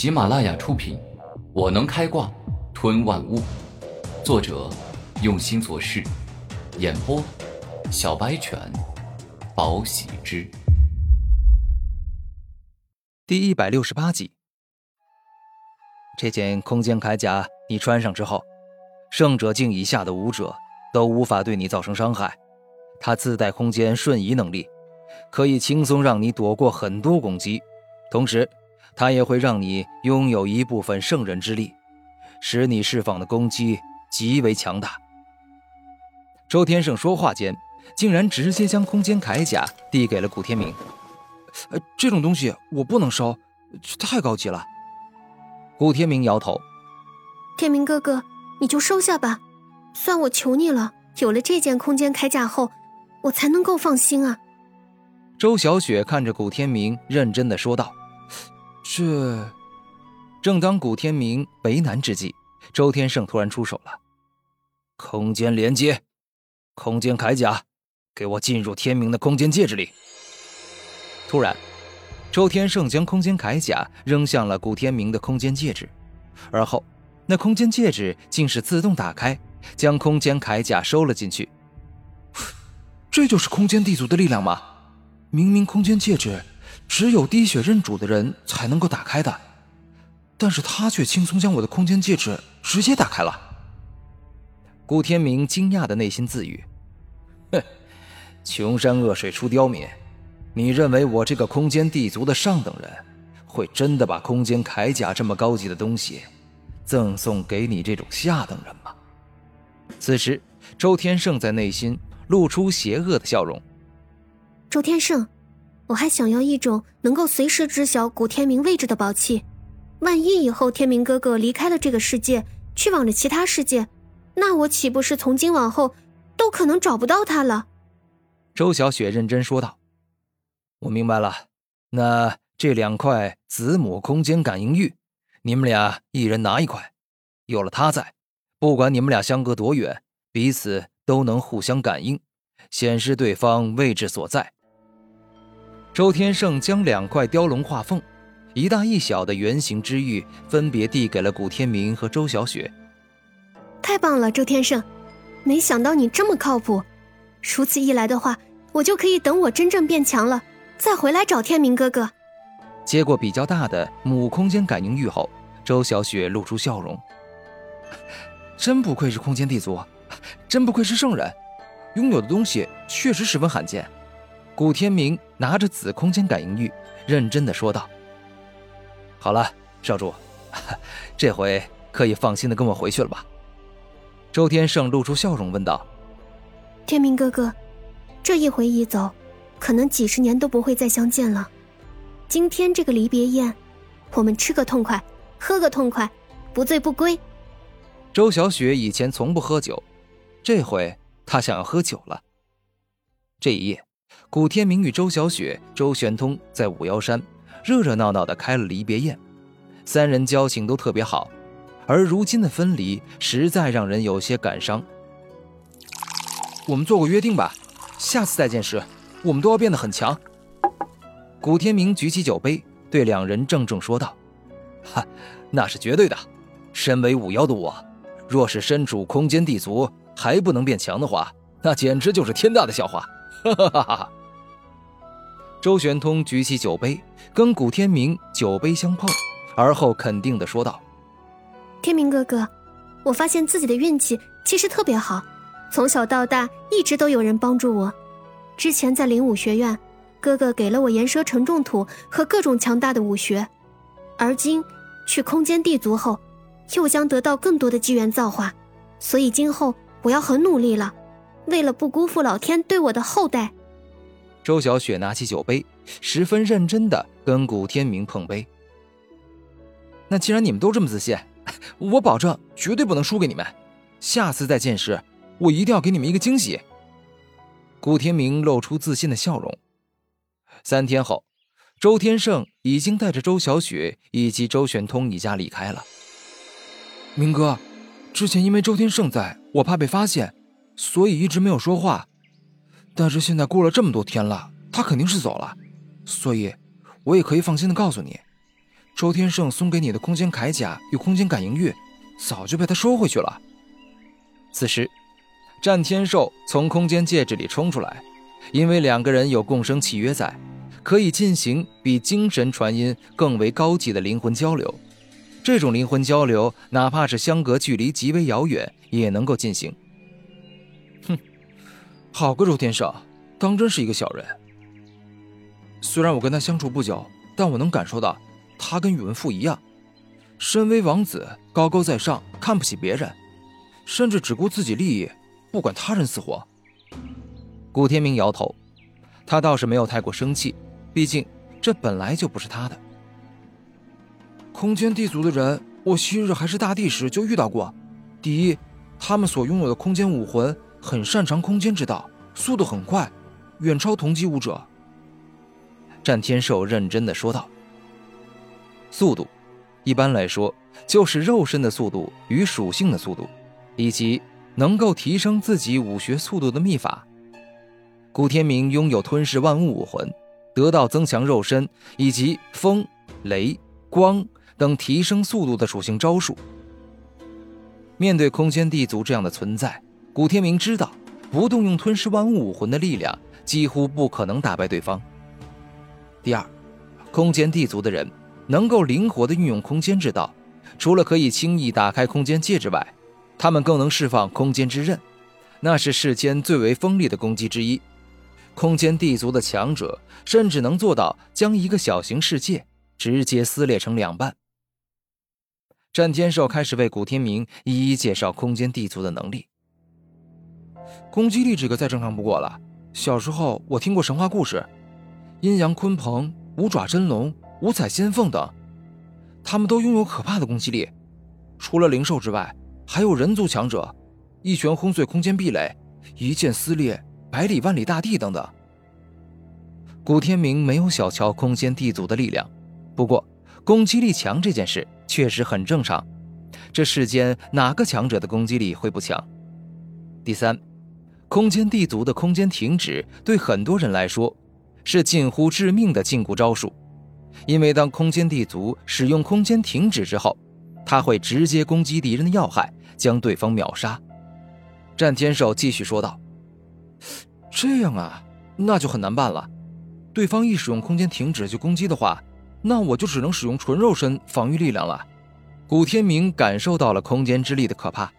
喜马拉雅出品，《我能开挂吞万物》，作者用心做事，演播小白犬，宝喜之，第一百六十八集。这件空间铠甲你穿上之后，圣者境以下的武者都无法对你造成伤害。它自带空间瞬移能力，可以轻松让你躲过很多攻击，同时。它也会让你拥有一部分圣人之力，使你释放的攻击极为强大。周天胜说话间，竟然直接将空间铠甲递给了古天明。呃，这种东西我不能收，太高级了。古天明摇头：“天明哥哥，你就收下吧，算我求你了。有了这件空间铠甲后，我才能够放心啊。”周小雪看着古天明，认真的说道。这，正当古天明为难之际，周天胜突然出手了。空间连接，空间铠甲，给我进入天明的空间戒指里。突然，周天胜将空间铠甲扔向了古天明的空间戒指，而后那空间戒指竟是自动打开，将空间铠甲收了进去。这就是空间地族的力量吗？明明空间戒指。只有滴血认主的人才能够打开的，但是他却轻松将我的空间戒指直接打开了。顾天明惊讶的内心自语：“哼，穷山恶水出刁民，你认为我这个空间地族的上等人，会真的把空间铠甲这么高级的东西，赠送给你这种下等人吗？”此时，周天胜在内心露出邪恶的笑容。周天胜。我还想要一种能够随时知晓古天明位置的宝器，万一以后天明哥哥离开了这个世界，去往了其他世界，那我岂不是从今往后都可能找不到他了？周小雪认真说道：“我明白了，那这两块子母空间感应玉，你们俩一人拿一块。有了它在，不管你们俩相隔多远，彼此都能互相感应，显示对方位置所在。”周天胜将两块雕龙画凤、一大一小的圆形之玉分别递给了古天明和周小雪。太棒了，周天胜，没想到你这么靠谱。如此一来的话，我就可以等我真正变强了，再回来找天明哥哥。接过比较大的母空间感应玉后，周小雪露出笑容。真不愧是空间帝族，真不愧是圣人，拥有的东西确实十分罕见。古天明拿着紫空间感应玉，认真的说道：“好了，少主，这回可以放心的跟我回去了吧？”周天胜露出笑容问道：“天明哥哥，这一回一走，可能几十年都不会再相见了。今天这个离别宴，我们吃个痛快，喝个痛快，不醉不归。”周小雪以前从不喝酒，这回她想要喝酒了。这一夜。古天明与周小雪、周玄通在五妖山热热闹闹的开了离别宴，三人交情都特别好，而如今的分离实在让人有些感伤。我们做个约定吧，下次再见时，我们都要变得很强。古天明举起酒杯，对两人郑重说道：“哈，那是绝对的。身为五妖的我，若是身处空间地族还不能变强的话，那简直就是天大的笑话。”哈哈哈哈周玄通举起酒杯，跟古天明酒杯相碰，而后肯定的说道：“天明哥哥，我发现自己的运气其实特别好，从小到大一直都有人帮助我。之前在灵武学院，哥哥给了我岩蛇承重土和各种强大的武学，而今去空间地族后，又将得到更多的机缘造化，所以今后我要很努力了。为了不辜负老天对我的厚待。”周小雪拿起酒杯，十分认真的跟古天明碰杯。那既然你们都这么自信，我保证绝对不能输给你们。下次再见时，我一定要给你们一个惊喜。古天明露出自信的笑容。三天后，周天胜已经带着周小雪以及周玄通一家离开了。明哥，之前因为周天胜在，我怕被发现，所以一直没有说话。但是现在过了这么多天了，他肯定是走了，所以，我也可以放心的告诉你，周天胜送给你的空间铠甲与空间感应玉，早就被他收回去了。此时，战天寿从空间戒指里冲出来，因为两个人有共生契约在，可以进行比精神传音更为高级的灵魂交流。这种灵魂交流，哪怕是相隔距离极为遥远，也能够进行。好个周天胜，当真是一个小人。虽然我跟他相处不久，但我能感受到，他跟宇文赋一样，身为王子，高高在上，看不起别人，甚至只顾自己利益，不管他人死活。古天明摇头，他倒是没有太过生气，毕竟这本来就不是他的。空间地族的人，我昔日还是大帝时就遇到过。第一，他们所拥有的空间武魂很擅长空间之道，速度很快，远超同级武者。战天寿认真的说道：“速度，一般来说就是肉身的速度与属性的速度，以及能够提升自己武学速度的秘法。古天明拥有吞噬万物武魂，得到增强肉身以及风、雷、光。”等提升速度的属性招数。面对空间地族这样的存在，古天明知道不动用吞噬万物武魂的力量，几乎不可能打败对方。第二，空间地族的人能够灵活的运用空间之道，除了可以轻易打开空间戒指外，他们更能释放空间之刃，那是世间最为锋利的攻击之一。空间地族的强者甚至能做到将一个小型世界直接撕裂成两半。战天寿开始为古天明一一介绍空间地族的能力。攻击力这个再正常不过了。小时候我听过神话故事，阴阳鲲鹏、五爪真龙、五彩仙凤等，他们都拥有可怕的攻击力。除了灵兽之外，还有人族强者，一拳轰碎空间壁垒，一剑撕裂百里万里大地等等。古天明没有小瞧空间地族的力量，不过攻击力强这件事。确实很正常，这世间哪个强者的攻击力会不强？第三，空间地族的空间停止对很多人来说是近乎致命的禁锢招数，因为当空间地族使用空间停止之后，他会直接攻击敌人的要害，将对方秒杀。战天寿继续说道：“这样啊，那就很难办了。对方一使用空间停止就攻击的话。”那我就只能使用纯肉身防御力量了。古天明感受到了空间之力的可怕，